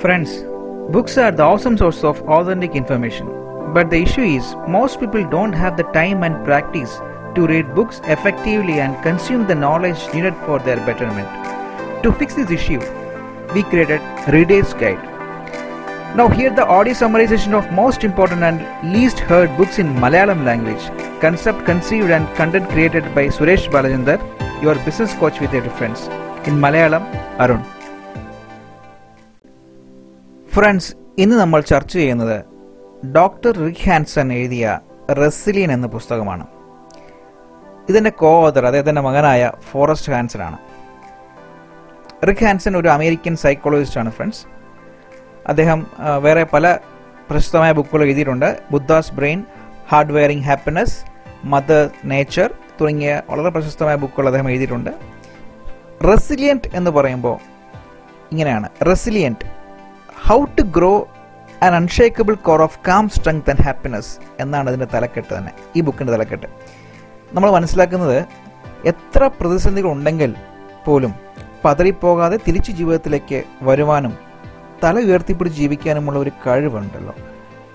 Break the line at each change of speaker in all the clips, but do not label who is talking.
Friends, books are the awesome source of authentic information. But the issue is, most people don't have the time and practice to read books effectively and consume the knowledge needed for their betterment. To fix this issue, we created Reader's Guide. Now, here the audio summarization of most important and least heard books in Malayalam language. Concept conceived and content created by Suresh Balajandar, your business coach with a difference. In Malayalam, Arun. Friends ഇന്ന് നമ്മൾ ചർച്ച ചെയ്യുന്നത് doctor Rick Hanson എഴുതിയ resilient എന്ന പുസ്തകമാണ്. ഇതിന്റെ co author അദ്ദേഹത്തിന്റെ മകനായ ഫോറസ്റ്റ് ഹാൻസൺ ആണ്. റിക് ഹാൻസൺ ഒരു അമേരിക്കൻ സൈക്കോളജിസ്റ്റ് ആണ് ഫ്രണ്ട്സ്. അദ്ദേഹം വേറെ പല പ്രശസ്തമായ ബുക്കുകൾ എഴുതിയിട്ടുണ്ട്. Buddha's brain hardwiring happiness mother nature തുടങ്ങിയ വളരെ പ്രശസ്തമായ ബുക്കുകൾ അദ്ദേഹം എഴുതിയിട്ടുണ്ട്. റെസിലിയന്റ് എന്ന് പറയുമ്പോൾ ഇങ്ങനെയാണ്. Resilient how to grow an unshakable core of calm strength and happiness എന്നാണ് അതിന്റെ തലക്കെട്ട് തന്നെ ഈ ബുക്കിന്റെ തലക്കെട്ട്. നമ്മൾ മനസ്സിലാക്കുന്നത് എത്ര പ്രതിസന്ധികൾ ഉണ്ടെങ്കിൽ പോലും പതറിപ്പോകാതെ തിരിച്ചു ജീവിതത്തിലേക്ക് വരുവാനും തല ഉയർത്തിപ്പിടിച്ച് ജീവിക്കാനുമുള്ള ഒരു കഴിവുണ്ടല്ലോ.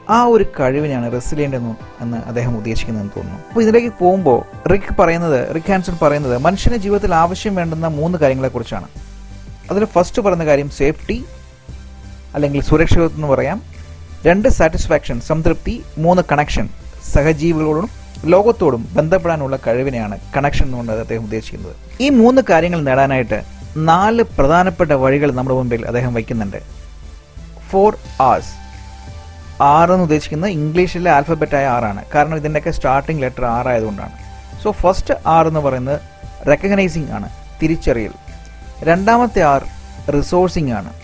ആ ഒരു കഴിവിനെയാണ് റെസിലിയന്റ് എന്ന് എന്ന് അദ്ദേഹം ഉദ്ദേശിക്കുന്നതെന്ന് തോന്നുന്നു. അപ്പോൾ ഇതിലേക്ക് പോകുമ്പോൾ റിക്ക് പറയുന്നത് റിക്ക് ഹാൻസൺ പറയുന്നത് മനുഷ്യന്റെ ജീവിതത്തിൽ ആവശ്യം വേണ്ടുന്ന മൂന്ന് കാര്യങ്ങളെക്കുറിച്ചാണ്. അതിൽ ഫസ്റ്റ് പറയുന്ന കാര്യം സേഫ്റ്റി അല്ലെങ്കിൽ സുരക്ഷിതത്വം എന്ന് പറയാം. രണ്ട് സാറ്റിസ്ഫാക്ഷൻ സംതൃപ്തി. മൂന്ന് കണക്ഷൻ സഹജീവികളോടും ലോകത്തോടും ബന്ധപ്പെടാനുള്ള കഴിവിനെയാണ് കണക്ഷൻ എന്നുകൊണ്ട് അദ്ദേഹം ഉദ്ദേശിക്കുന്നത്. ഈ മൂന്ന് കാര്യങ്ങൾ നേടാനായിട്ട് നാല് പ്രധാനപ്പെട്ട വഴികൾ നമ്മുടെ മുമ്പിൽ അദ്ദേഹം വയ്ക്കുന്നുണ്ട്. ഫോർ ആർസ് ആർ എന്ന് ഉദ്ദേശിക്കുന്നത് ഇംഗ്ലീഷിലെ ആൽഫബറ്റായ ആറാണ് കാരണം ഇതിന്റെയൊക്കെ സ്റ്റാർട്ടിംഗ് ലെറ്റർ ആർ ആയതുകൊണ്ടാണ്. സോ ഫസ്റ്റ് ആർ എന്ന് പറയുന്നത് റെക്കഗ്നൈസിങ് ആണ് തിരിച്ചറിയൽ. രണ്ടാമത്തെ ആർ റിസോഴ്സിംഗ് ആണ്.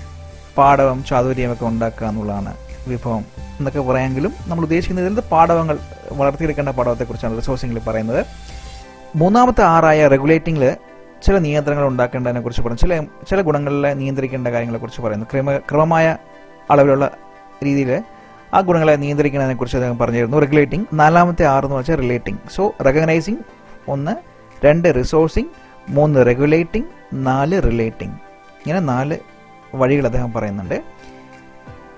പാടവം ചാതുര്യമൊക്കെ ഉണ്ടാക്കുക എന്നുള്ളതാണ് വിഭവം. എന്നൊക്കെ പറയാമെങ്കിലും നമ്മൾ ഉദ്ദേശിക്കുന്നത് പാടവങ്ങൾ വളർത്തിയെടുക്കേണ്ട പാടവത്തെക്കുറിച്ചാണ് റിസോഴ്സിംഗിൽ പറയുന്നത്. മൂന്നാമത്തെ ആറായ റെഗുലേറ്റിംഗിൽ ചില നിയന്ത്രണങ്ങൾ ഉണ്ടാക്കേണ്ടതിനെ കുറിച്ച് പറയുന്നു. ചില ചില ഗുണങ്ങളിലെ നിയന്ത്രിക്കേണ്ട കാര്യങ്ങളെക്കുറിച്ച് പറയുന്നു. ക്രമ ക്രമമായ അളവിലുള്ള രീതിയിൽ ആ ഗുണങ്ങളെ നിയന്ത്രിക്കുന്നതിനെ കുറിച്ച് അദ്ദേഹം പറഞ്ഞിരുന്നു. റെഗുലേറ്റിംഗ് നാലാമത്തെ ആറ് എന്ന് വെച്ചാൽ റിലേറ്റിംഗ്. സോ റെക്കഗ്നൈസിംഗ് ഒന്ന് രണ്ട് റിസോഴ്സിംഗ് മൂന്ന് റെഗുലേറ്റിംഗ് നാല് റിലേറ്റിംഗ്. ഇങ്ങനെ നാല് വഴികൾ അദ്ദേഹം പറയുന്നുണ്ട്.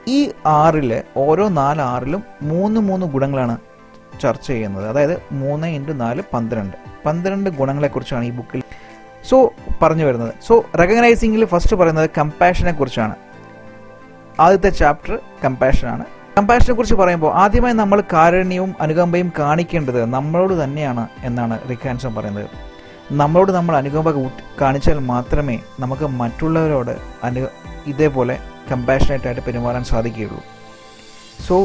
ഈ ആറിൽ ഓരോ നാല് ആറിലും മൂന്ന് മൂന്ന് ഗുണങ്ങളാണ് ചർച്ച ചെയ്യുന്നത്. അതായത് മൂന്ന് ഇന്റു നാല് പന്ത്രണ്ട്. പന്ത്രണ്ട് ഗുണങ്ങളെക്കുറിച്ചാണ് ഈ ബുക്കിൽ സോ പറഞ്ഞു വരുന്നത്. സോ റെക്കഗ്നൈസിംഗിൽ ഫസ്റ്റ് പറയുന്നത് കമ്പാഷനെ കുറിച്ചാണ്. ആദ്യത്തെ ചാപ്റ്റർ കമ്പാഷനാണ് കമ്പാഷനെ കുറിച്ച് പറയുമ്പോൾ ആദ്യമായി നമ്മൾ കാരുണ്യവും അനുകമ്പയും കാണിക്കേണ്ടത് നമ്മളോട് തന്നെയാണ് എന്നാണ് റിക്കാൻസൺ പറയുന്നത്. നമ്മളോട് നമ്മൾ അനുകമ്പ കാണിച്ചാൽ മാത്രമേ നമുക്ക് മറ്റുള്ളവരോട് അനു ഇതേപോലെ കമ്പാഷനേറ്റ് ആയിട്ട് പെരുമാറാൻ സാധിക്കുകയുള്ളൂ. So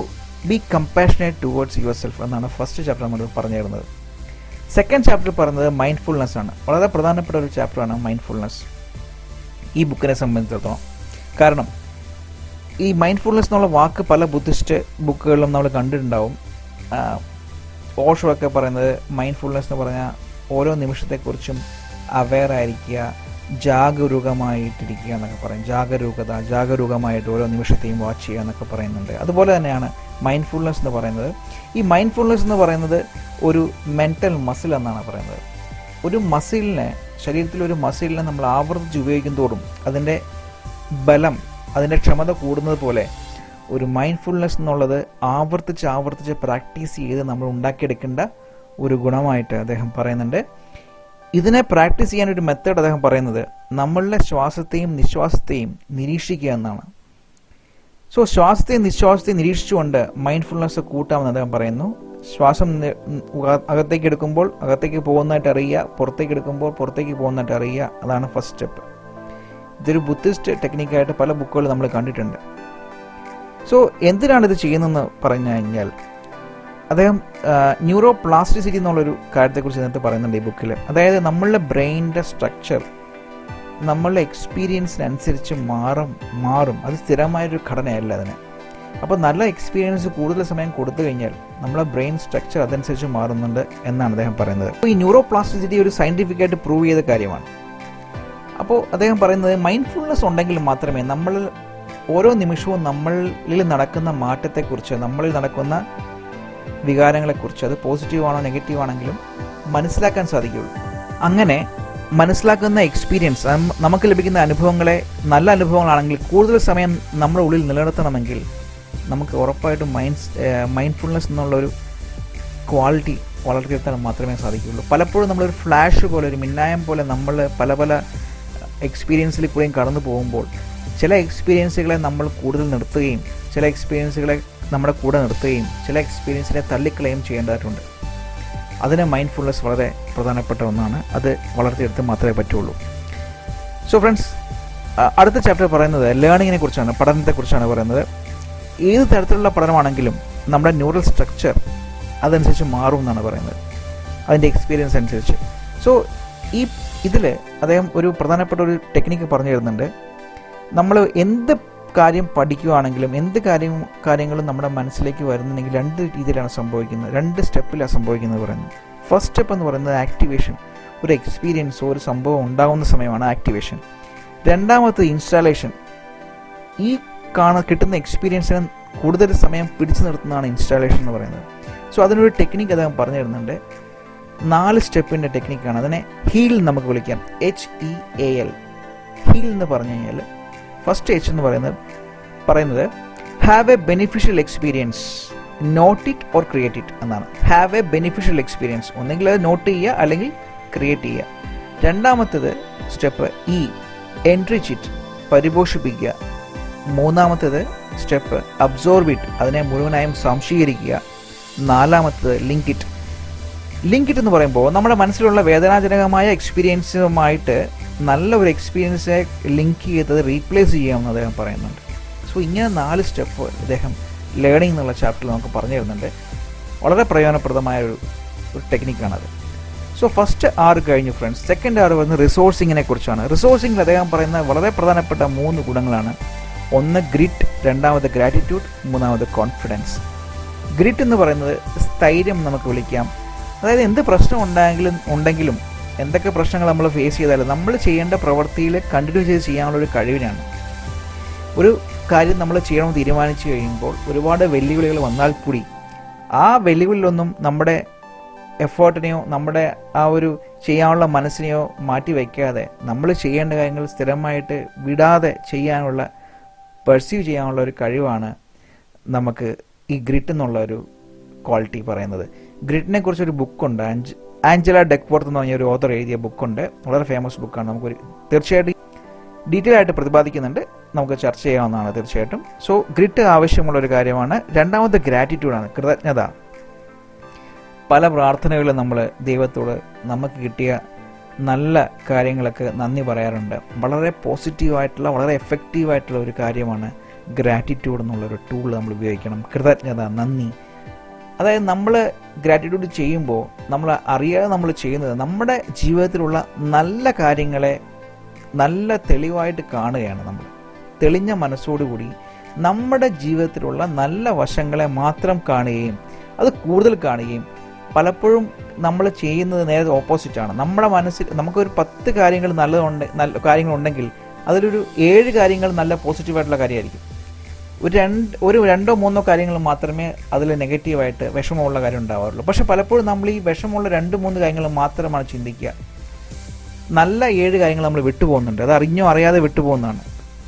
be compassionate towards yourself എന്നാണ് ഫസ്റ്റ് ചാപ്റ്റർ നമ്മൾ പറഞ്ഞു തരുന്നത്. സെക്കൻഡ് ചാപ്റ്റർ പറയുന്നത് മൈൻഡ്ഫുൾനെസ് ആണ്. വളരെ പ്രധാനപ്പെട്ട ഒരു ചാപ്റ്ററാണ് മൈൻഡ്ഫുൾനെസ് ഈ ബുക്കിനെ സംബന്ധിച്ചിടത്തോളം. കാരണം ഈ മൈൻഡ്ഫുൾനെസ് എന്നുള്ള വാക്ക് പല ബുദ്ധിസ്റ്റ് ബുക്കുകളിലും നമ്മൾ കണ്ടിട്ടുണ്ടാവും. ഓഷോ ഒക്കെ പറയുന്നത് മൈൻഡ്ഫുൾനെസ് എന്ന് പറഞ്ഞാൽ ഓരോ നിമിഷത്തെക്കുറിച്ചും അവെയർ ആയിരിക്കുക ജാഗരൂകമായിട്ടിരിക്കുക എന്നൊക്കെ പറയും. ജാഗരൂകത ജാഗരൂകമായിട്ട് ഓരോ നിമിഷത്തെയും വാച്ച് ചെയ്യുക എന്നൊക്കെ പറയുന്നുണ്ട്. അതുപോലെ തന്നെയാണ് മൈൻഡ്ഫുൾനെസ് എന്ന് പറയുന്നത്. ഈ മൈൻഡ്ഫുൾനെസ് എന്ന് പറയുന്നത് ഒരു മെന്റൽ മസിൽ എന്നാണ് പറയുന്നത്. ഒരു മസിലിനെ ശരീരത്തിൽ ഒരു മസിലിനെ നമ്മൾ ആവർത്തിച്ച് ഉപയോഗിക്കും തോറും അതിന്റെ ബലം അതിന്റെ ക്ഷമത കൂടുന്നത് പോലെ ഒരു മൈൻഡ്ഫുൾനെസ് എന്നുള്ളത് ആവർത്തിച്ച് ആവർത്തിച്ച് പ്രാക്ടീസ് ചെയ്ത് നമ്മൾ ഉണ്ടാക്കിയെടുക്കേണ്ട ഒരു ഗുണമായിട്ട് അദ്ദേഹം പറയുന്നുണ്ട്. ഇതിനെ പ്രാക്ടീസ് ചെയ്യാൻ ഒരു മെത്തേഡ് അദ്ദേഹം പറയുന്നത് നമ്മളുടെ ശ്വാസത്തെയും നിശ്വാസത്തെയും നിരീക്ഷിക്കുക എന്നാണ്. സോ ശ്വാസത്തെയും നിശ്വാസത്തെയും നിരീക്ഷിച്ചുകൊണ്ട് മൈൻഡ്ഫുൾനെസ് കൂട്ടാമെന്ന് അദ്ദേഹം പറയുന്നു. ശ്വാസം അകത്തേക്ക് എടുക്കുമ്പോൾ അകത്തേക്ക് പോകുന്നതായിട്ട് അറിയുക പുറത്തേക്ക് എടുക്കുമ്പോൾ പുറത്തേക്ക് പോകുന്നതായിട്ട് അറിയുക അതാണ് ഫസ്റ്റ് സ്റ്റെപ്പ് ഇതൊരു ബുദ്ധിസ്റ്റ് ടെക്നിക്കായിട്ട് പല ബുക്കുകൾ നമ്മൾ കണ്ടിട്ടുണ്ട്. സോ എന്തിനാണ് ഇത് ചെയ്യുന്നതെന്ന് പറഞ്ഞു കഴിഞ്ഞാൽ അദ്ദേഹം ന്യൂറോ പ്ലാസ്റ്റിസിറ്റി എന്നുള്ളൊരു കാര്യത്തെക്കുറിച്ച് ഇതിനകത്ത് പറയുന്നുണ്ട് ഈ ബുക്കിൽ അതായത് നമ്മളുടെ ബ്രെയിനിന്റെ സ്ട്രക്ചർ നമ്മളുടെ എക്സ്പീരിയൻസിനനുസരിച്ച് മാറും മാറും. അത് സ്ഥിരമായൊരു ഘടനയല്ല അതിന്. അപ്പോൾ നല്ല എക്സ്പീരിയൻസ് കൂടുതൽ സമയം കൊടുത്തു കഴിഞ്ഞാൽ നമ്മളെ ബ്രെയിൻ സ്ട്രക്ചർ അതനുസരിച്ച് മാറുന്നുണ്ട് എന്നാണ് അദ്ദേഹം പറയുന്നത്. അപ്പോൾ ഈ ന്യൂറോ പ്ലാസ്റ്റിസിറ്റി ഒരു സയന്റിഫിക്കായിട്ട് പ്രൂവ് ചെയ്ത കാര്യമാണ്. അപ്പോൾ അദ്ദേഹം പറയുന്നത് മൈൻഡ്ഫുൾനെസ് ഉണ്ടെങ്കിൽ മാത്രമേ നമ്മൾ ഓരോ നിമിഷവും നമ്മളിൽ നടക്കുന്ന മാറ്റത്തെക്കുറിച്ച് നമ്മളിൽ നടക്കുന്ന വികാരങ്ങളെക്കുറിച്ച് അത് പോസിറ്റീവാണോ നെഗറ്റീവ് ആണെങ്കിലും മനസ്സിലാക്കാൻ സാധിക്കുകയുള്ളൂ. അങ്ങനെ മനസ്സിലാക്കുന്ന എക്സ്പീരിയൻസ് നമുക്ക് ലഭിക്കുന്ന അനുഭവങ്ങളെ നല്ല അനുഭവങ്ങളാണെങ്കിൽ കൂടുതൽ സമയം നമ്മുടെ ഉള്ളിൽ നിലനിർത്തണമെങ്കിൽ നമുക്ക് ഉറപ്പായിട്ടും മൈൻഡ് മൈൻഡ്ഫുൾനെസ് എന്നുള്ളൊരു ക്വാളിറ്റി വളർത്തിയെടുത്താൽ മാത്രമേ സാധിക്കുകയുള്ളൂ. പലപ്പോഴും നമ്മളൊരു ഫ്ലാഷ് പോലെ ഒരു മിന്നായം പോലെ നമ്മൾ പല പല എക്സ്പീരിയൻസിൽ കൂടെയും കടന്നു പോകുമ്പോൾ ചില എക്സ്പീരിയൻസുകളെ നമ്മൾ കൂടുതൽ നിർത്തുകയും ചില എക്സ്പീരിയൻസുകളെ നമ്മുടെ കൂടെ നിർത്തുകയും ചില എക്സ്പീരിയൻസിനെ തള്ളിക്കളയും ചെയ്യേണ്ടതായിട്ടുണ്ട്. അതിന് മൈൻഡ്ഫുൾനെസ് വളരെ പ്രധാനപ്പെട്ട ഒന്നാണ്. അത് വളർത്തിയെടുത്ത് മാത്രമേ പറ്റുള്ളൂ. സോ ഫ്രണ്ട്സ് അടുത്ത ചാപ്റ്റർ പറയുന്നത് ലേണിങ്ങിനെ കുറിച്ചാണ് പഠനത്തെക്കുറിച്ചാണ് പറയുന്നത്. ഏത് തരത്തിലുള്ള പഠനമാണെങ്കിലും നമ്മുടെ ന്യൂറൽ സ്ട്രക്ചർ അതനുസരിച്ച് മാറും എന്നാണ് പറയുന്നത്. അതിന്റെ എക്സ്പീരിയൻസ് അനുസരിച്ച്. സോ ഈ ഇതിൽ അദ്ദേഹം ഒരു പ്രധാനപ്പെട്ട ഒരു ടെക്നിക്ക് പറഞ്ഞു തരുന്നുണ്ട് നമ്മൾ എന്ത് കാര്യം പഠിക്കുകയാണെങ്കിലും എന്ത് കാര്യം കാര്യങ്ങളും നമ്മുടെ മനസ്സിലേക്ക് വരുന്നുണ്ടെങ്കിൽ രണ്ട് രീതിയിലാണ് സംഭവിക്കുന്നത്. രണ്ട് സ്റ്റെപ്പിലാണ് സംഭവിക്കുന്നത് പറയുന്നത്. ഫസ്റ്റ് സ്റ്റെപ്പ് എന്ന് പറയുന്നത് ആക്ടിവേഷൻ ഒരു എക്സ്പീരിയൻസോ ഒരു സംഭവം ഉണ്ടാകുന്ന സമയമാണ് ആക്ടിവേഷൻ രണ്ടാമത്തെ ഇൻസ്റ്റാളേഷൻ ഈ കാണ കിട്ടുന്ന എക്സ്പീരിയൻസിനെ കൂടുതൽ സമയം പിടിച്ചു നിർത്തുന്നതാണ് ഇൻസ്റ്റാളേഷൻ എന്ന് പറയുന്നത്. സോ അതിനൊരു ടെക്നിക്ക് അദ്ദേഹം പറഞ്ഞു തരുന്നുണ്ട്. നാല് സ്റ്റെപ്പിന്റെ ടെക്നിക്കാണ് അതിനെ ഹീൽ നമുക്ക് വിളിക്കാം. H E A L heal എന്ന് പറഞ്ഞു കഴിഞ്ഞാൽ ഫസ്റ്റ് എച്ച് എന്ന് പറയുന്നത് പറയുന്നത് have a beneficial experience note it or create it എന്നാണ്. ഹാവ് എ ബെനിഫിഷ്യൽ എക്സ്പീരിയൻസ് ഒന്നെങ്കിൽ അത് നോട്ട് ചെയ്യുക അല്ലെങ്കിൽ ക്രിയേറ്റ് ചെയ്യുക. രണ്ടാമത്തേത് സ്റ്റെപ്പ് ഇ എൻട്രിച്ച് ഇറ്റ് പരിപോഷിപ്പിക്കുക. മൂന്നാമത്തേത് സ്റ്റെപ്പ് അബ്സോർബ് ഇറ്റ് അതിനെ മുഴുവനായും സംശീകരിക്കുക നാലാമത്തേത് ലിങ്ക് ഇറ്റ് ലിങ്ക് ഇറ്റ് എന്ന് പറയുമ്പോൾ നമ്മുടെ മനസ്സിലുള്ള വേദനാജനകമായ എക്സ്പീരിയൻസുമായിട്ട് നല്ല ഒരു എക്സ്പീരിയൻസിനെ ലിങ്ക് ചെയ്തത് റീപ്ലേസ് ചെയ്യാമെന്ന് അദ്ദേഹം പറയുന്നുണ്ട്. സോ ഇങ്ങനെ നാല് സ്റ്റെപ്പ് അദ്ദേഹം ലേണിംഗ് എന്നുള്ള ചാപ്റ്ററിൽ നമുക്ക് പറഞ്ഞു തരുന്നുണ്ട്. വളരെ പ്രയോജനപ്രദമായ ഒരു ഒരു ടെക്നിക്കാണത് സോ ഫസ്റ്റ് ആറ് കഴിഞ്ഞു ഫ്രണ്ട്സ് സെക്കൻഡ് ആറ് വരുന്നത് റിസോഴ്സിങ്ങിനെ കുറിച്ചാണ്. റിസോഴ്സിങ്ങിൽ അദ്ദേഹം പറയുന്ന വളരെ പ്രധാനപ്പെട്ട മൂന്ന് ഗുണങ്ങളാണ്. ഒന്ന് ഗ്രിറ്റ് രണ്ടാമത് ഗ്രാറ്റിറ്റ്യൂഡ് മൂന്നാമത് കോൺഫിഡൻസ് ഗ്രിറ്റ് എന്ന് പറയുന്നത് സ്ഥൈര്യം നമുക്ക് വിളിക്കാം. അതായത് എന്ത് പ്രശ്നം ഉണ്ടായെങ്കിലും ഉണ്ടെങ്കിലും എന്തൊക്കെ പ്രശ്നങ്ങൾ നമ്മൾ ഫേസ് ചെയ്താലും നമ്മൾ ചെയ്യേണ്ട പ്രവൃത്തിയിൽ കണ്ടിന്യൂ ചെയ്ത് ചെയ്യാനുള്ള ഒരു കഴിവിനാണ്. ഒരു കാര്യം നമ്മൾ ചെയ്യണമെന്ന് തീരുമാനിച്ചു കഴിയുമ്പോൾ ഒരുപാട് വെല്ലുവിളികൾ വന്നാൽ കൂടി ആ വെല്ലുവിളിലൊന്നും നമ്മുടെ എഫേർട്ടിനെയോ നമ്മുടെ ആ ഒരു ചെയ്യാനുള്ള മനസ്സിനെയോ മാറ്റി വയ്ക്കാതെ നമ്മൾ ചെയ്യേണ്ട കാര്യങ്ങൾ സ്ഥിരമായിട്ട് വിടാതെ ചെയ്യാനുള്ള പെർസീവ് ചെയ്യാനുള്ള ഒരു കഴിവാണ് നമുക്ക് ഈ ഗ്രിറ്റ് എന്നുള്ള ഒരു ക്വാളിറ്റി പറയുന്നത്. ഗ്രിറ്റിനെ കുറിച്ചൊരു ബുക്കുണ്ട് ആഞ്ച് ആഞ്ചല ഡെക്വർത്ത് എന്ന് പറഞ്ഞ ഒരു ഓതർ എഴുതിയ ബുക്കുണ്ട് വളരെ ഫേമസ് ബുക്കാണ് നമുക്കൊരു തീർച്ചയായിട്ടും ഡീറ്റെയിൽ ആയിട്ട് പ്രതിപാദിക്കുന്നുണ്ട്. നമുക്ക് ചർച്ച ചെയ്യാവുന്നതാണ് തീർച്ചയായിട്ടും. സോ ഗ്രിറ്റ് ആവശ്യമുള്ള ഒരു കാര്യമാണ്. രണ്ടാമത് ഗ്രാറ്റിറ്റ്യൂഡാണ് കൃതജ്ഞത. പല പ്രാർത്ഥനകളും നമ്മൾ ദൈവത്തോട് നമുക്ക് കിട്ടിയ നല്ല കാര്യങ്ങളൊക്കെ നന്ദി പറയാറുണ്ട്. വളരെ പോസിറ്റീവായിട്ടുള്ള വളരെ എഫക്റ്റീവായിട്ടുള്ള ഒരു കാര്യമാണ് ഗ്രാറ്റിറ്റ്യൂഡ് എന്നുള്ളൊരു ടൂൾ നമ്മൾ ഉപയോഗിക്കണം. കൃതജ്ഞത നന്ദി. അതായത് നമ്മൾ ഗ്രാറ്റിറ്റ്യൂഡ് ചെയ്യുമ്പോൾ നമ്മൾ അറിയാതെ നമ്മൾ ചെയ്യുന്നത് നമ്മുടെ ജീവിതത്തിലുള്ള നല്ല കാര്യങ്ങളെ നല്ല തെളിവായിട്ട് കാണുകയാണ് നമ്മൾ തെളിഞ്ഞ മനസ്സോടുകൂടി നമ്മുടെ ജീവിതത്തിലുള്ള നല്ല വശങ്ങളെ മാത്രം കാണുകയും അത് കൂടുതൽ കാണുകയും പലപ്പോഴും നമ്മൾ ചെയ്യുന്നത് നേരെ ഓപ്പോസിറ്റാണ് നമ്മുടെ മനസ്സിൽ നമുക്കൊരു പത്ത് കാര്യങ്ങൾ നല്ലതുണ്ട് നല്ല കാര്യങ്ങളുണ്ടെങ്കിൽ അതിലൊരു ഏഴ് കാര്യങ്ങൾ നല്ല പോസിറ്റീവായിട്ടുള്ള കാര്യമായിരിക്കും. ഒരു രണ്ട് ഒരു രണ്ടോ മൂന്നോ കാര്യങ്ങൾ മാത്രമേ അതിൽ നെഗറ്റീവായിട്ട് വിഷമമുള്ള കാര്യം ഉണ്ടാവാറുള്ളൂ. പക്ഷെ പലപ്പോഴും നമ്മൾ ഈ വിഷമമുള്ള രണ്ട് മൂന്ന് കാര്യങ്ങൾ മാത്രമാണ് ചിന്തിക്കുക. നല്ല ഏഴ് കാര്യങ്ങൾ നമ്മൾ വിട്ടുപോകുന്നുണ്ട്. അത് അറിഞ്ഞോ അറിയാതെ വിട്ടുപോകുന്നതാണ്.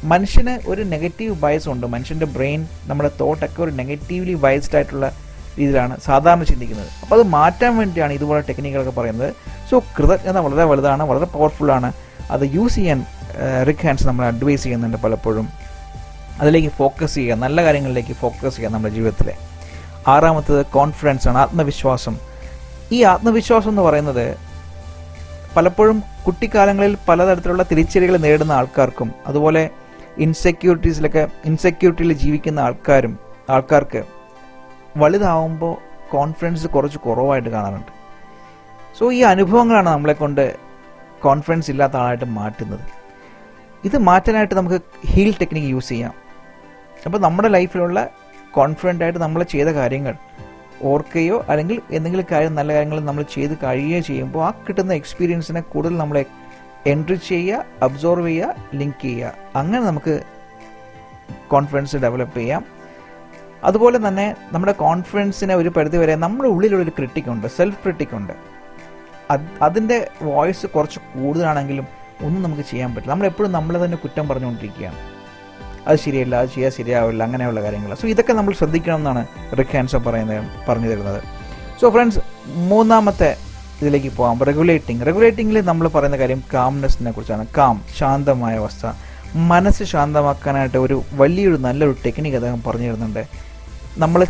മനുഷ്യന് ഒരു നെഗറ്റീവ് ബയസ് ഉണ്ട്. മനുഷ്യന്റെ ബ്രെയിൻ നമ്മുടെ തോട്ടൊക്കെ ഒരു നെഗറ്റീവ്ലി ബയസ്ഡ് ആയിട്ടുള്ള രീതിയിലാണ് സാധാരണ ചിന്തിക്കുന്നത്. അപ്പോൾ അത് മാറ്റാൻ വേണ്ടിയാണ് ഇതുപോലെ ടെക്നിക്കുകളൊക്കെ പറയുന്നത്. സോ കൃതജ്ഞത വളരെ വലുതാണ് വളരെ പവർഫുള്ളാണ് അത് യൂസ് ചെയ്യാൻ റിക് ഹാൻഡ്സ് നമ്മൾ അഡ്വൈസ് ചെയ്യുന്നുണ്ട് പലപ്പോഴും. അതിലേക്ക് ഫോക്കസ് ചെയ്യുക നല്ല കാര്യങ്ങളിലേക്ക് ഫോക്കസ് ചെയ്യുക നമ്മുടെ ജീവിതത്തിലെ. ആറാമത്തത് കോൺഫിഡൻസ് ആണ് ആത്മവിശ്വാസം. ഈ ആത്മവിശ്വാസം എന്ന് പറയുന്നത് പലപ്പോഴും കുട്ടിക്കാലങ്ങളിൽ പലതരത്തിലുള്ള തിരിച്ചടികൾ നേടുന്ന ആൾക്കാർക്കും അതുപോലെ ഇൻസെക്യൂരിറ്റീസിലൊക്കെ ഇൻസെക്യൂരിറ്റിയിൽ ജീവിക്കുന്ന ആൾക്കാരും ആൾക്കാർക്ക് വലുതാവുമ്പോൾ കോൺഫിഡൻസ് കുറച്ച് കുറവായിട്ട് കാണാറുണ്ട്. സോ ഈ അനുഭവങ്ങളാണ് നമ്മളെ കൊണ്ട് കോൺഫിഡൻസ് ഇല്ലാത്ത ആളായിട്ട് മാറ്റുന്നത്. ഇത് മാറ്റാനായിട്ട് നമുക്ക് ഹീൽ ടെക്നിക്ക് യൂസ് ചെയ്യാം. അപ്പോൾ നമ്മുടെ ലൈഫിലുള്ള കോൺഫിഡന്റ് ആയിട്ട് നമ്മൾ ചെയ്ത കാര്യങ്ങൾ ഓർക്കുകയോ അല്ലെങ്കിൽ എന്തെങ്കിലും കാര്യം നല്ല കാര്യങ്ങൾ നമ്മൾ ചെയ്ത് കഴിയുകയോ ചെയ്യുമ്പോൾ ആ കിട്ടുന്ന എക്സ്പീരിയൻസിനെ കൂടുതൽ നമ്മളെ എൻട്രി ചെയ്യുക അബ്സോർവ് ചെയ്യുക ലിങ്ക് ചെയ്യുക. അങ്ങനെ നമുക്ക് കോൺഫിഡൻസ് ഡെവലപ്പ് ചെയ്യാം. അതുപോലെ തന്നെ നമ്മുടെ കോൺഫിഡൻസിനെ ഒരു പരിധി വരെ നമ്മുടെ ഉള്ളിലുള്ളൊരു ക്രിട്ടിക്കുണ്ട് സെൽഫ് ക്രിട്ടിക്കുണ്ട് അത് അതിന്റെ വോയിസ് കുറച്ച് കൂടുതലാണെങ്കിലും ഒന്നും നമുക്ക് ചെയ്യാൻ പറ്റില്ല. നമ്മളെപ്പോഴും നമ്മളെ തന്നെ കുറ്റം പറഞ്ഞുകൊണ്ടിരിക്കുകയാണ്. അത് ശരിയല്ല അത് ചെയ്യാൻ ശരിയാവില്ല അങ്ങനെയുള്ള കാര്യങ്ങൾ. സോ ഇതൊക്കെ നമ്മൾ ശ്രദ്ധിക്കണം എന്നാണ് റിക് ഹാൻസൺ പറയുന്നത് പറഞ്ഞു തരുന്നത്. സോ ഫ്രണ്ട്സ് മൂന്നാമത്തെ ഇതിലേക്ക് പോകാം റെഗുലേറ്റിംഗ് റെഗുലേറ്റിംഗിൽ നമ്മൾ പറയുന്ന കാര്യം കാംനെസ്സിനെ കുറിച്ചാണ്. കാം ശാന്തമായ അവസ്ഥ. മനസ്സ് ശാന്തമാക്കാനായിട്ട് ഒരു വലിയൊരു നല്ലൊരു ടെക്നിക്ക് അദ്ദേഹം പറഞ്ഞു തരുന്നുണ്ട്. നമ്മൾ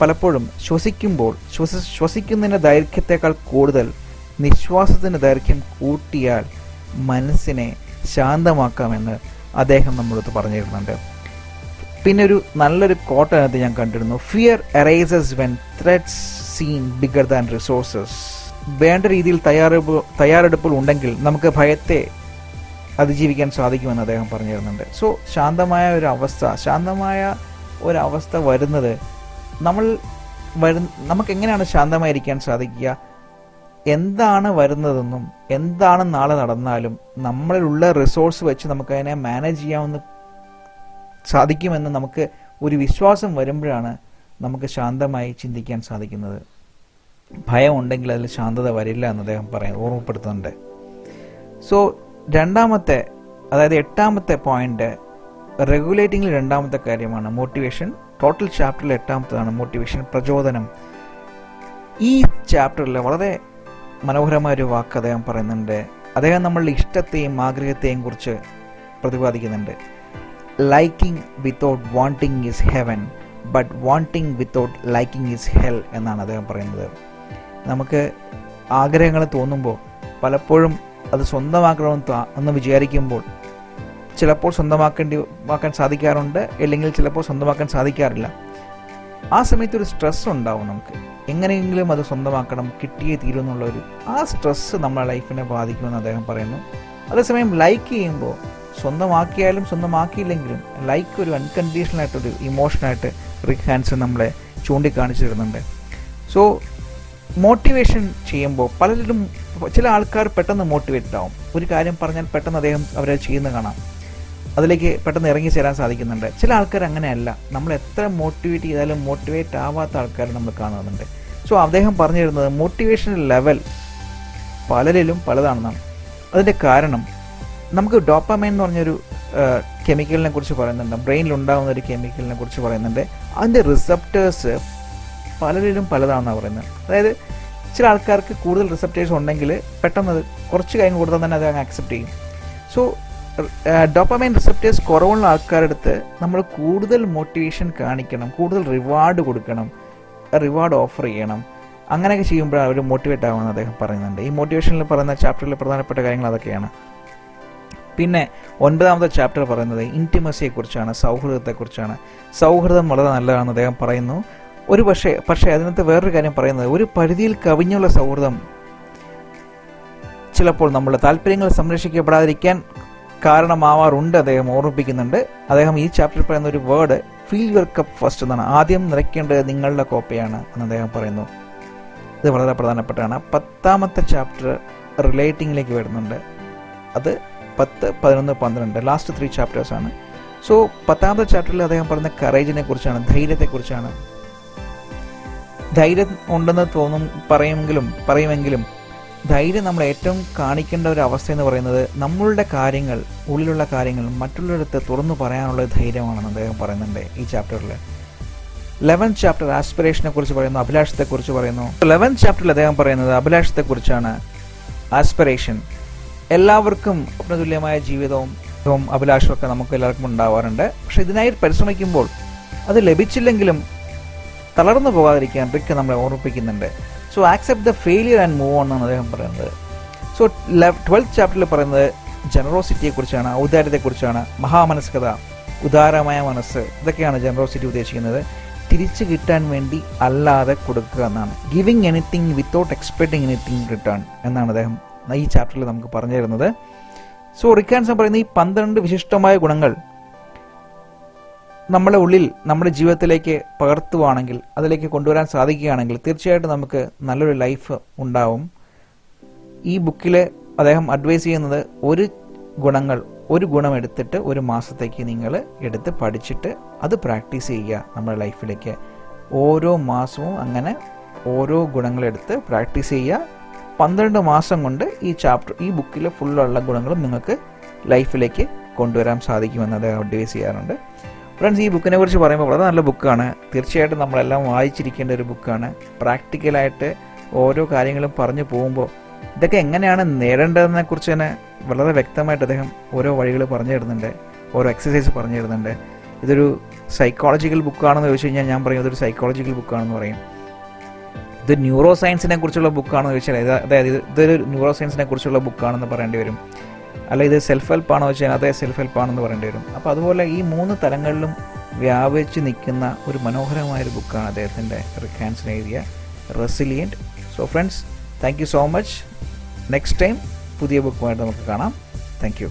പലപ്പോഴും ശ്വസിക്കുമ്പോൾ ശ്വസ ശ്വസിക്കുന്നതിന്റെ ദൈർഘ്യത്തെക്കാൾ കൂടുതൽ നിശ്വാസത്തിന്റെ ദൈർഘ്യം കൂട്ടിയാൽ മനസ്സിനെ ശാന്തമാക്കാമെന്ന് അദ്ദേഹം നമ്മളടുത്ത് പറഞ്ഞു തരുന്നുണ്ട് പിന്നെ ഒരു നല്ലൊരു കോട്ട അതിനകത്ത് ഞാൻ കണ്ടിരുന്നു. Fear arises when threats seen bigger than resources വേണ്ട രീതിയിൽ തയ്യാറെടുപ്പ് തയ്യാറെടുപ്പുകൾ ഉണ്ടെങ്കിൽ നമുക്ക് ഭയത്തെ അതിജീവിക്കാൻ സാധിക്കുമെന്ന് അദ്ദേഹം പറഞ്ഞു തരുന്നുണ്ട് സോ ശാന്തമായ ഒരു അവസ്ഥ ശാന്തമായ ഒരവസ്ഥ വരുന്നത് നമ്മൾ വരു നമുക്ക് എങ്ങനെയാണ് ശാന്തമായിരിക്കാൻ സാധിക്കുക? എന്താണ് വരുന്നതെന്നും എന്താണ് നാളെ നടന്നാലും നമ്മളിലുള്ള റിസോഴ്സ് വെച്ച് നമുക്കതിനെ മാനേജ് ചെയ്യാമെന്ന് സാധിക്കുമെന്ന് നമുക്ക് ഒരു വിശ്വാസം വരുമ്പോഴാണ് നമുക്ക് ശാന്തമായി ചിന്തിക്കാൻ സാധിക്കുന്നത്. ഭയം ഉണ്ടെങ്കിൽ അതിൽ ശാന്തത വരില്ല എന്ന് അദ്ദേഹം പറയാൻ ഓർമ്മപ്പെടുത്തുന്നുണ്ട്. സോ രണ്ടാമത്തെ അതായത് എട്ടാമത്തെ പോയിന്റ് റെഗുലേറ്റിംഗിൽ രണ്ടാമത്തെ കാര്യമാണ് മോട്ടിവേഷൻ ടോട്ടൽ ചാപ്റ്ററിൽ എട്ടാമത്തതാണ് മോട്ടിവേഷൻ പ്രചോദനം. ഈ ചാപ്റ്ററിൽ വളരെ മനോഹരമായ ഒരു വാക്ക് അദ്ദേഹം പറയുന്നുണ്ട്. അദ്ദേഹം നമ്മളുടെ ഇഷ്ടത്തെയും ആഗ്രഹത്തെയും കുറിച്ച് പ്രതിപാദിക്കുന്നുണ്ട്. Liking without wanting is heaven but wanting without liking is hell എന്നാണ് അദ്ദേഹം പറയുന്നത്. നമുക്ക് ആഗ്രഹങ്ങൾ തോന്നുമ്പോൾ പലപ്പോഴും അത് സ്വന്തമാക്കണമെന്ന് എന്ന് വിചാരിക്കുമ്പോൾ ചിലപ്പോൾ സ്വന്തമാക്കേണ്ടി ആക്കാൻ സാധിക്കാറുണ്ട് അല്ലെങ്കിൽ ചിലപ്പോൾ സ്വന്തമാക്കാൻ സാധിക്കാറില്ല. ആ സമയത്ത് ഒരു സ്ട്രെസ് ഉണ്ടാവും നമുക്ക്. എങ്ങനെയെങ്കിലും അത് സ്വന്തമാക്കണം കിട്ടിയേ തീരുമെന്നുള്ള ഒരു ആ സ്ട്രെസ് നമ്മളെ ലൈഫിനെ ബാധിക്കുമെന്ന് അദ്ദേഹം പറയുന്നു. അതേസമയം ലൈക്ക് ചെയ്യുമ്പോൾ സ്വന്തമാക്കിയാലും സ്വന്തമാക്കിയില്ലെങ്കിലും ലൈക്ക് ഒരു അൺകണ്ടീഷണൽ ആയിട്ടൊരു ഇമോഷനായിട്ട് റിക് ഹാൻസ് നമ്മളെ ചൂണ്ടിക്കാണിച്ചു തരുന്നുണ്ട്. സോ മോട്ടിവേഷൻ ചെയ്യുമ്പോൾ പലരും ചില ആൾക്കാർ പെട്ടെന്ന് മോട്ടിവേറ്റഡ് ആവും. ഒരു കാര്യം പറഞ്ഞാൽ പെട്ടെന്ന് അദ്ദേഹം അവരെ ചെയ്യുന്ന കാണാം. അതിലേക്ക് പെട്ടെന്ന് ഇറങ്ങി ചേരാൻ സാധിക്കുന്നുണ്ട്. ചില ആൾക്കാർ അങ്ങനെയല്ല. നമ്മൾ എത്ര മോട്ടിവേറ്റ് ചെയ്താലും മോട്ടിവേറ്റ് ആവാത്ത ആൾക്കാർ നമ്മൾ കാണുന്നുണ്ട്. സോ അദ്ദേഹം പറഞ്ഞു തരുന്നത് മോട്ടിവേഷൻ ലെവൽ പലരിലും പലതാണെന്നാണ്. അതിന്റെ കാരണം നമുക്ക് ഡോപ്പമൈൻ എന്ന് പറഞ്ഞൊരു കെമിക്കലിനെ കുറിച്ച് പറയുന്നുണ്ട്. ബ്രെയിനിൽ ഉണ്ടാകുന്ന ഒരു കെമിക്കലിനെ കുറിച്ച് പറയുന്നുണ്ട്. അതിന്റെ റിസപ്റ്റേഴ്സ് പലരിലും പലതാണെന്നാണ് പറയുന്നത്. അതായത് ചില ആൾക്കാർക്ക് കൂടുതൽ റിസപ്റ്റേഴ്സ് ഉണ്ടെങ്കിൽ പെട്ടെന്ന് കുറച്ച് കഴിഞ്ഞ് കൊടുത്താൽ തന്നെ അത് അങ്ങ് അക്സെപ്റ്റ് ചെയ്യും. സോ ഡോപ്പമൈൻ റിസപ്റ്റേഴ്സ് കുറവുള്ള ആൾക്കാരുടെ അടുത്ത് നമ്മൾ കൂടുതൽ മോട്ടിവേഷൻ കാണിക്കണം കൂടുതൽ റിവാർഡ് കൊടുക്കണം റിവാർഡ് ഓഫർ ചെയ്യണം. അങ്ങനെയൊക്കെ ചെയ്യുമ്പോഴാണ് അവർ മോട്ടിവേറ്റ് ആകുമെന്ന് അദ്ദേഹം പറയുന്നുണ്ട്. ഈ മോട്ടിവേഷനിൽ പറയുന്ന ചാപ്റ്ററിൽ പ്രധാനപ്പെട്ട കാര്യങ്ങൾ അതൊക്കെയാണ്. പിന്നെ ഒൻപതാമത്തെ ചാപ്റ്റർ പറയുന്നത് ഇന്റിമസിയെക്കുറിച്ചാണ് സൗഹൃദത്തെക്കുറിച്ചാണ്. സൗഹൃദം വളരെ നല്ലതാണെന്ന് അദ്ദേഹം പറയുന്നു. ഒരു പക്ഷേ പക്ഷേ അതിനകത്ത് വേറൊരു കാര്യം പറയുന്നത് ഒരു പരിധിയിൽ കവിഞ്ഞുള്ള സൗഹൃദം ചിലപ്പോൾ നമ്മുടെ താല്പര്യങ്ങൾ സംരക്ഷിക്കപ്പെടാതിരിക്കാൻ കാരണമാവാറുണ്ട് അദ്ദേഹം ഓർമ്മിപ്പിക്കുന്നുണ്ട്. അദ്ദേഹം ഈ ചാപ്റ്ററിൽ പറയുന്ന ഒരു word fill your cup first എന്നാണ്. ആദ്യം നിറയ്ക്കേണ്ടത് നിങ്ങളുടെ കോപ്പയാണ് എന്ന് അദ്ദേഹം പറയുന്നു. ഇത് വളരെ പ്രധാനപ്പെട്ടാണ് പത്താമത്തെ ചാപ്റ്റർ റിലേറ്റിംഗിലേക്ക് വരുന്നുണ്ട്. അത് പത്ത് പതിനൊന്ന് പന്ത്രണ്ട്. ലാസ്റ്റ് ത്രീ ചാപ്റ്റേഴ്സ് ആണ്. സോ പത്താമത്തെ ചാപ്റ്ററിൽ അദ്ദേഹം പറയുന്ന കറേജിനെ കുറിച്ചാണ് ധൈര്യത്തെക്കുറിച്ചാണ് ധൈര്യം ഉണ്ടെന്ന് തോന്നും പറയുമെങ്കിലും പറയുമെങ്കിലും ധൈര്യം നമ്മൾ ഏറ്റവും കാണിക്കേണ്ട ഒരു അവസ്ഥ എന്ന് പറയുന്നത് നമ്മളുടെ കാര്യങ്ങൾ ഉള്ളിലുള്ള കാര്യങ്ങൾ മറ്റുള്ളവരടുത്ത് തുറന്നു പറയാനുള്ള ധൈര്യമാണെന്ന് അദ്ദേഹം പറയുന്നുണ്ട് ഈ ചാപ്റ്ററിൽ ലെവൻ ചാപ്റ്റർ ആസ്പിറേഷനെ കുറിച്ച് പറയുന്നു അഭിലാഷത്തെ കുറിച്ച് പറയുന്നു. ലെവൻ ചാപ്റ്ററിൽ അദ്ദേഹം പറയുന്നത് അഭിലാഷത്തെ കുറിച്ചാണ് ആസ്പിറേഷൻ എല്ലാവർക്കും തുല്യമായ ജീവിതവും അഭിലാഷമൊക്കെ നമുക്ക് എല്ലാവർക്കും ഉണ്ടാവാറുണ്ട്. പക്ഷെ ഇതിനായി പരിശ്രമിക്കുമ്പോൾ അത് ലഭിച്ചില്ലെങ്കിലും തളർന്നു പോകാതിരിക്കാൻ റിക്ക് നമ്മളെ ഓർമ്മിപ്പിക്കുന്നുണ്ട്. So accept the failure and move on എന്നാണ് അദ്ദേഹം പറയുന്നത്. സോ ട്വൽത്ത് ചാപ്റ്ററിൽ പറയുന്നത് ജനറോസിറ്റിയെ കുറിച്ചാണ് ഔദാര്യത്തെക്കുറിച്ചാണ് മഹാമനസ്കത ഉദാരമായ മനസ്സ് ഇതൊക്കെയാണ് ജനറോസിറ്റി ഉദ്ദേശിക്കുന്നത്. തിരിച്ചു കിട്ടാൻ വേണ്ടി അല്ലാതെ കൊടുക്കുക എന്നാണ്. Giving anything without expecting anything return എന്നാണ് അദ്ദേഹം ഈ ചാപ്റ്ററിൽ നമുക്ക് പറഞ്ഞു തരുന്നത്. സോ റിക്കാൻസൺ പറയുന്ന ഈ പന്ത്രണ്ട് വിശിഷ്ടമായ ഗുണങ്ങൾ നമ്മുടെ ഉള്ളിൽ നമ്മുടെ ജീവിതത്തിലേക്ക് പകർത്തുവാണെങ്കിൽ അതിലേക്ക് കൊണ്ടുവരാൻ സാധിക്കുകയാണെങ്കിൽ തീർച്ചയായിട്ടും നമുക്ക് നല്ലൊരു ലൈഫ് ഉണ്ടാവും. ഈ ബുക്കിൽ അദ്ദേഹം അഡ്വൈസ് ചെയ്യുന്നത് ഒരു ഗുണങ്ങൾ ഒരു ഗുണം എടുത്തിട്ട് ഒരു മാസത്തേക്ക് നിങ്ങൾ എടുത്ത് പഠിച്ചിട്ട് അത് പ്രാക്ടീസ് ചെയ്യുക നമ്മുടെ ലൈഫിലേക്ക്. ഓരോ മാസവും അങ്ങനെ ഓരോ ഗുണങ്ങളെടുത്ത് പ്രാക്ടീസ് ചെയ്യുക. പന്ത്രണ്ട് മാസം കൊണ്ട് ഈ ചാപ്റ്റർ ഈ ബുക്കിലെ ഫുള്ളുള്ള ഗുണങ്ങളും നിങ്ങൾക്ക് ലൈഫിലേക്ക് കൊണ്ടുവരാൻ സാധിക്കുമെന്ന് അദ്ദേഹം അഡ്വൈസ് ചെയ്യാറുണ്ട്. ഫ്രണ്ട്സ് ഈ ബുക്കിനെ കുറിച്ച് പറയുമ്പോൾ വളരെ നല്ല ബുക്കാണ് തീർച്ചയായിട്ടും നമ്മളെല്ലാം വായിച്ചിരിക്കേണ്ട ഒരു ബുക്കാണ് പ്രാക്ടിക്കലായിട്ട് ഓരോ കാര്യങ്ങളും പറഞ്ഞു പോകുമ്പോൾ ഇതൊക്കെ എങ്ങനെയാണ് നേടേണ്ടതെന്നെ കുറിച്ച് തന്നെ വളരെ വ്യക്തമായിട്ട് അദ്ദേഹം ഓരോ വഴികൾ പറഞ്ഞു തരുന്നുണ്ട്. ഓരോ എക്സസൈസ് പറഞ്ഞു തരുന്നുണ്ട്. ഇതൊരു സൈക്കോളജിക്കൽ ബുക്കാണെന്ന് ചോദിച്ചു കഴിഞ്ഞാൽ ഞാൻ പറയും ഇതൊരു സൈക്കോളജിക്കൽ ബുക്കാണെന്ന് പറയും. ഇത് ന്യൂറോ സയൻസിനെ കുറിച്ചുള്ള ബുക്കാണെന്ന് ചോദിച്ചാൽ അതായത് ഇതൊരു ന്യൂറോ സയൻസിനെ കുറിച്ചുള്ള ബുക്കാണെന്ന് പറയേണ്ടി വരും. അല്ല ഇത് സെൽഫ് ഹെൽപ്പ് ആണോ വെച്ചാൽ അതേ സെൽഫ് ഹെൽപ്പ് ആണെന്ന് പറയേണ്ടി വരും. അപ്പോൾ അതുപോലെ ഈ മൂന്ന് തലങ്ങളിലും വ്യാപിച്ച് നിൽക്കുന്ന ഒരു മനോഹരമായൊരു ബുക്കാണ് അദ്ദേഹത്തിന്റെ റിക്കാൻസിന് എഴുതിയ resilient so friends thank you so much next time പുതിയ ബുക്കുമായിട്ട് നമുക്ക് കാണാം. Thank you